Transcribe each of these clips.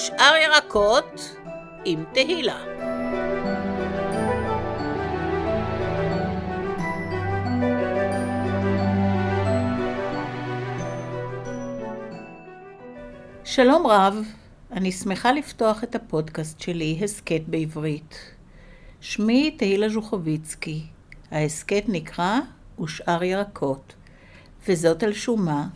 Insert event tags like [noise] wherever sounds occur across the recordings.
ושאר ירקות עם תהילה. שלום רב, אני שמחה לפתוח את הפודקאסט שלי, הסכת בעברית. שמי תהילה ז'וכוביצקי, ההסכת נקרא ושאר ירקות, וזאת על שומה,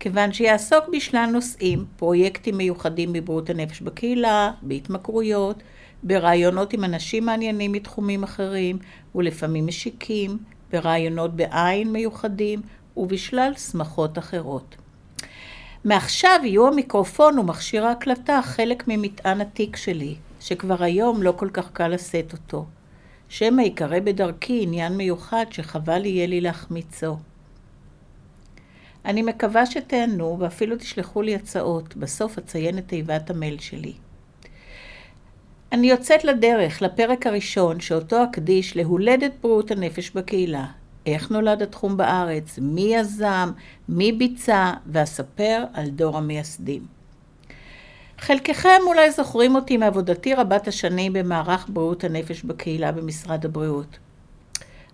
כיוון שיעסוק בשלל נושאים, פרויקטים מיוחדים בבריאות הנפש בקהילה, בהתמכרויות, ברעיונות עם אנשים מעניינים מתחומים אחרים, ולפעמים משיקים, ברעיונות בעין מיוחדים, ובשלל שמחות אחרות. מעכשיו יהיו המיקרופון ומכשיר ההקלטה חלק ממטען התיק שלי, שכבר היום לא כל כך קל לשאת אותו. שמא ייקרא בדרכי עניין מיוחד שחבל יהיה לי להחמיצו. אני מקווה שתהנו ואפילו תשלחו לי הצעות, בסוף אציין את תיבת המייל שלי. אני יוצאת לדרך, לפרק הראשון, שאותו אקדיש להולדת בריאות הנפש בקהילה. איך נולד התחום בארץ, מי יזם, מי ביצע, ואספר על דור המייסדים. חלקכם אולי זוכרים אותי מעבודתי רבת השנים במערך בריאות הנפש בקהילה במשרד הבריאות.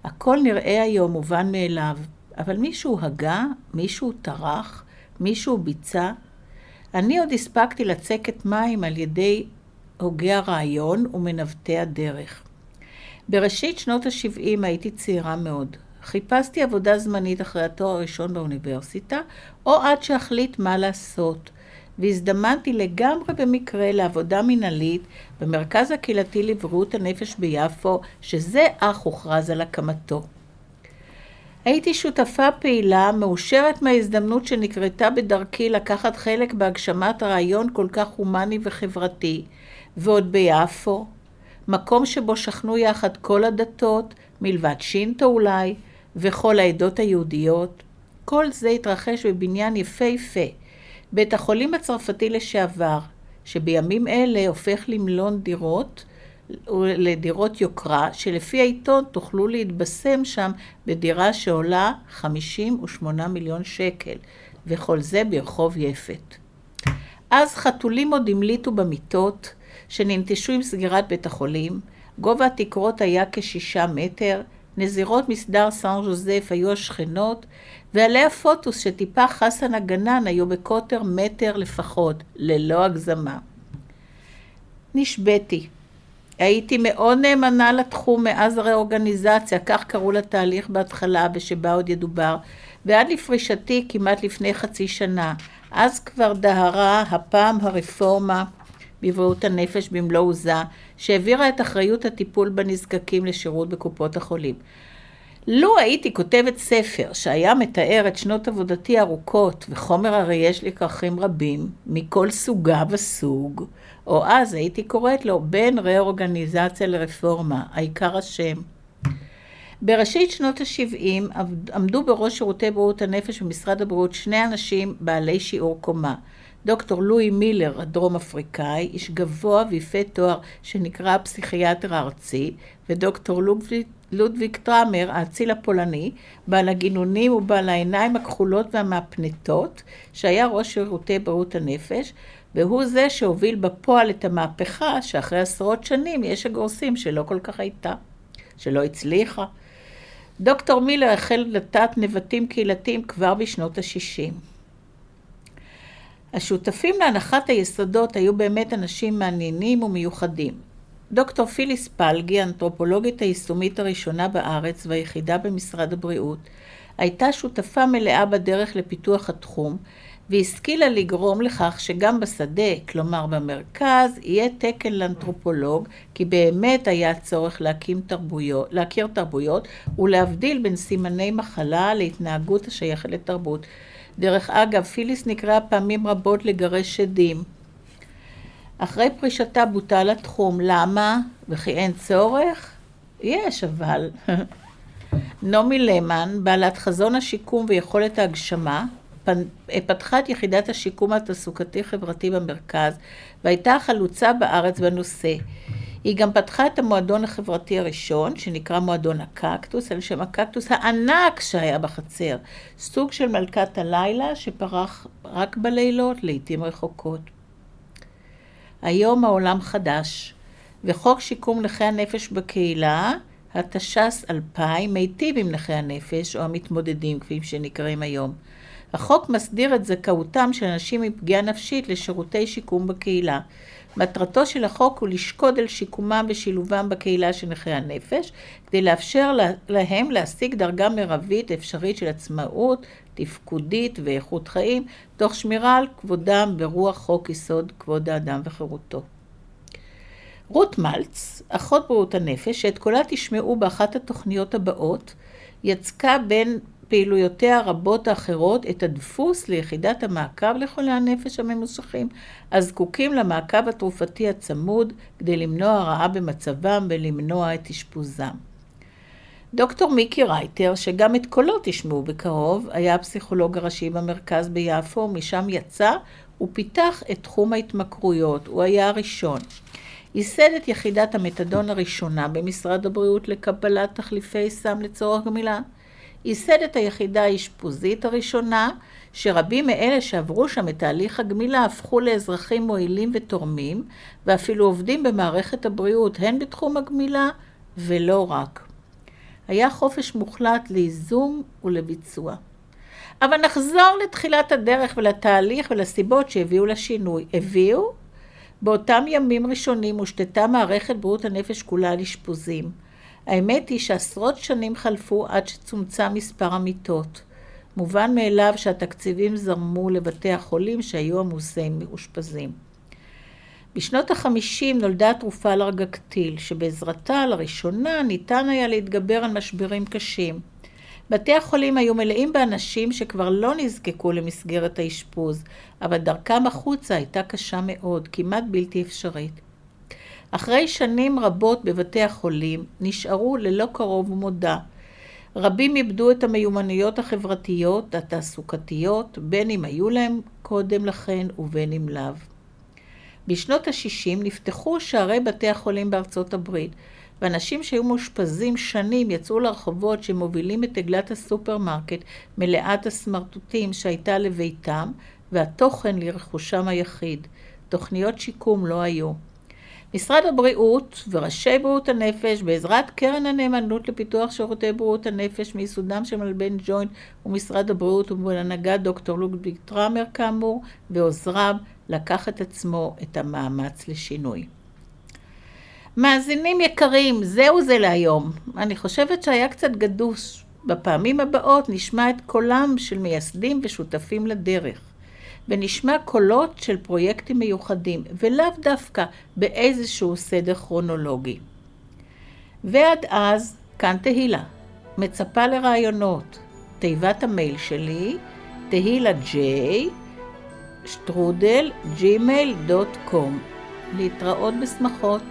הכל נראה היום מובן מאליו, אבל מישהו הגה, מישהו טרח, מישהו ביצע. אני עוד הספקתי לצקת מים על ידי הוגי הרעיון ומנווטי הדרך. בראשית שנות ה-70 הייתי צעירה מאוד. חיפשתי עבודה זמנית אחרי התואר הראשון באוניברסיטה, או עד שאחליט מה לעשות. והזדמנתי לגמרי במקרה לעבודה מנהלית במרכז הקהילתי לבריאות הנפש ביפו, שזה אך הוכרז על הקמתו. הייתי שותפה פעילה, מאושרת מההזדמנות שנקרתה בדרכי לקחת חלק בהגשמת רעיון כל כך הומני וחברתי, ועוד ביפו, מקום שבו שכנו יחד כל הדתות, מלבד שינטו אולי, וכל העדות היהודיות. כל זה התרחש בבניין יפהפה, בית החולים הצרפתי לשעבר, שבימים אלה הופך למלון דירות, לדירות יוקרה, שלפי העיתון תוכלו להתבשם שם בדירה שעולה 58 מיליון שקל, וכל זה ברחוב יפת. אז חתולים עוד המליטו במיטות, שננטשו עם סגירת בית החולים, גובה התקרות היה כשישה מטר, נזירות מסדר סן ז'וזף היו השכנות, ועלי הפוטוס שטיפח חסן הגנן היו בקוטר מטר לפחות, ללא הגזמה. נשבתי. הייתי מאוד נאמנה לתחום מאז הראורגניזציה, כך קראו לתהליך בהתחלה ושבה עוד ידובר, ועד לפרישתי כמעט לפני חצי שנה. אז כבר דהרה הפעם הרפורמה בבריאות הנפש במלוא עוזה, שהעבירה את אחריות הטיפול בנזקקים לשירות בקופות החולים. לו הייתי כותבת ספר שהיה מתאר את שנות עבודתי הארוכות, וחומר הרי יש לי כרכים רבים, מכל סוגה וסוג, או אז הייתי קוראת לו בין ראורגניזציה לרפורמה, העיקר השם. בראשית שנות ה-70 עמדו בראש שירותי בריאות הנפש במשרד הבריאות שני אנשים בעלי שיעור קומה. דוקטור לואי מילר, הדרום אפריקאי, איש גבוה ויפה תואר שנקרא הפסיכיאטר הארצי, ודוקטור לודוויג טראמר, האציל הפולני, בעל הגינונים ובעל העיניים הכחולות והמהפנטות, שהיה ראש שירותי בריאות הנפש, והוא זה שהוביל בפועל את המהפכה שאחרי עשרות שנים יש הגורסים שלא כל כך הייתה, שלא הצליחה. דוקטור מילר החל לטעת נבטים קהילתיים כבר בשנות ה-60. השותפים להנחת היסודות היו באמת אנשים מעניינים ומיוחדים. דוקטור פיליס פלגי, האנתרופולוגית היישומית הראשונה בארץ והיחידה במשרד הבריאות, הייתה שותפה מלאה בדרך לפיתוח התחום, והשכילה לגרום לכך שגם בשדה, כלומר במרכז, יהיה תקן לאנתרופולוג, כי באמת היה צורך להקים תרבויות, להכיר תרבויות ולהבדיל בין סימני מחלה להתנהגות השייכת לתרבות. דרך אגב, פיליס נקראה פעמים רבות לגרש שדים. אחרי פרישתה בוטל התחום. למה? וכי אין צורך? יש, אבל. [laughs] נעמי למן, בעלת חזון השיקום ויכולת ההגשמה, פתחה את יחידת השיקום התעסוקתי-חברתי במרכז, והייתה חלוצה בארץ בנושא. היא גם פתחה את המועדון החברתי הראשון, שנקרא מועדון הקקטוס, על שם הקקטוס הענק שהיה בחצר. סוג של מלכת הלילה שפרח רק בלילות, לעיתים רחוקות. היום העולם חדש, וחוק שיקום נכי הנפש בקהילה, התש"ס 2000, מיטיב עם נכי הנפש, או המתמודדים, כפי שנקראים היום. החוק מסדיר את זכאותם של אנשים עם פגיעה נפשית לשירותי שיקום בקהילה. מטרתו של החוק הוא לשקוד על שיקומם ושילובם בקהילה של נכי הנפש, כדי לאפשר להם להשיג דרגה מרבית אפשרית של עצמאות, תפקודית ואיכות חיים, תוך שמירה על כבודם ברוח חוק יסוד כבוד האדם וחירותו. רות מלץ, אחות בריאות הנפש, שאת קולה תשמעו באחת התוכניות הבאות, יצקה בין פעילויותיה הרבות האחרות את הדפוס ליחידת המעקב לחולי הנפש הממוסכים, הזקוקים למעקב התרופתי הצמוד כדי למנוע רעה במצבם ולמנוע את אשפוזם. דוקטור מיקי רייטר, שגם את קולו תשמעו בקרוב, היה הפסיכולוג הראשי במרכז ביפו, משם יצא ופיתח את תחום ההתמכרויות, הוא היה הראשון. ייסד את יחידת המתדון הראשונה במשרד הבריאות לקבלת תחליפי סם לצורך גמילה. ייסד את היחידה האשפוזית הראשונה, שרבים מאלה שעברו שם את תהליך הגמילה הפכו לאזרחים מועילים ותורמים, ואפילו עובדים במערכת הבריאות, הן בתחום הגמילה ולא רק. היה חופש מוחלט לייזום ולביצוע. אבל נחזור לתחילת הדרך ולתהליך ולסיבות שהביאו לשינוי. הביאו? באותם ימים ראשונים הושתתה מערכת בריאות הנפש כולה על אשפוזים. האמת היא שעשרות שנים חלפו עד שצומצם מספר המיטות. מובן מאליו שהתקציבים זרמו לבתי החולים שהיו עמוסי מאושפזים. בשנות החמישים נולדה התרופה לרגקטיל, שבעזרתה לראשונה ניתן היה להתגבר על משברים קשים. בתי החולים היו מלאים באנשים שכבר לא נזקקו למסגרת האשפוז, אבל דרכם החוצה הייתה קשה מאוד, כמעט בלתי אפשרית. אחרי שנים רבות בבתי החולים, נשארו ללא קרוב ומודע. רבים איבדו את המיומנויות החברתיות, התעסוקתיות, בין אם היו להם קודם לכן ובין אם לאו. בשנות ה-60 נפתחו שערי בתי החולים בארצות הברית, ואנשים שהיו מאושפזים שנים יצאו לרחובות שמובילים את עגלת הסופרמרקט מלאת הסמרטוטים שהייתה לביתם, והתוכן לרכושם היחיד. תוכניות שיקום לא היו. משרד הבריאות וראשי בריאות הנפש, בעזרת קרן הנאמנות לפיתוח שירותי בריאות הנפש מיסודם של מלבן ג'וינט ומשרד הבריאות ובהנהגת דוקטור לודוויג טראמר כאמור, ועוזריו, לקח את עצמו את המאמץ לשינוי. מאזינים יקרים, זהו זה להיום. אני חושבת שהיה קצת גדוש. בפעמים הבאות נשמע את קולם של מייסדים ושותפים לדרך. ונשמע קולות של פרויקטים מיוחדים, ולאו דווקא באיזשהו סדר כרונולוגי. ועד אז, כאן תהילה. מצפה לרעיונות. תיבת המייל שלי, תהילה ג'יי, שטרודל, gmail.com. להתראות בשמחות.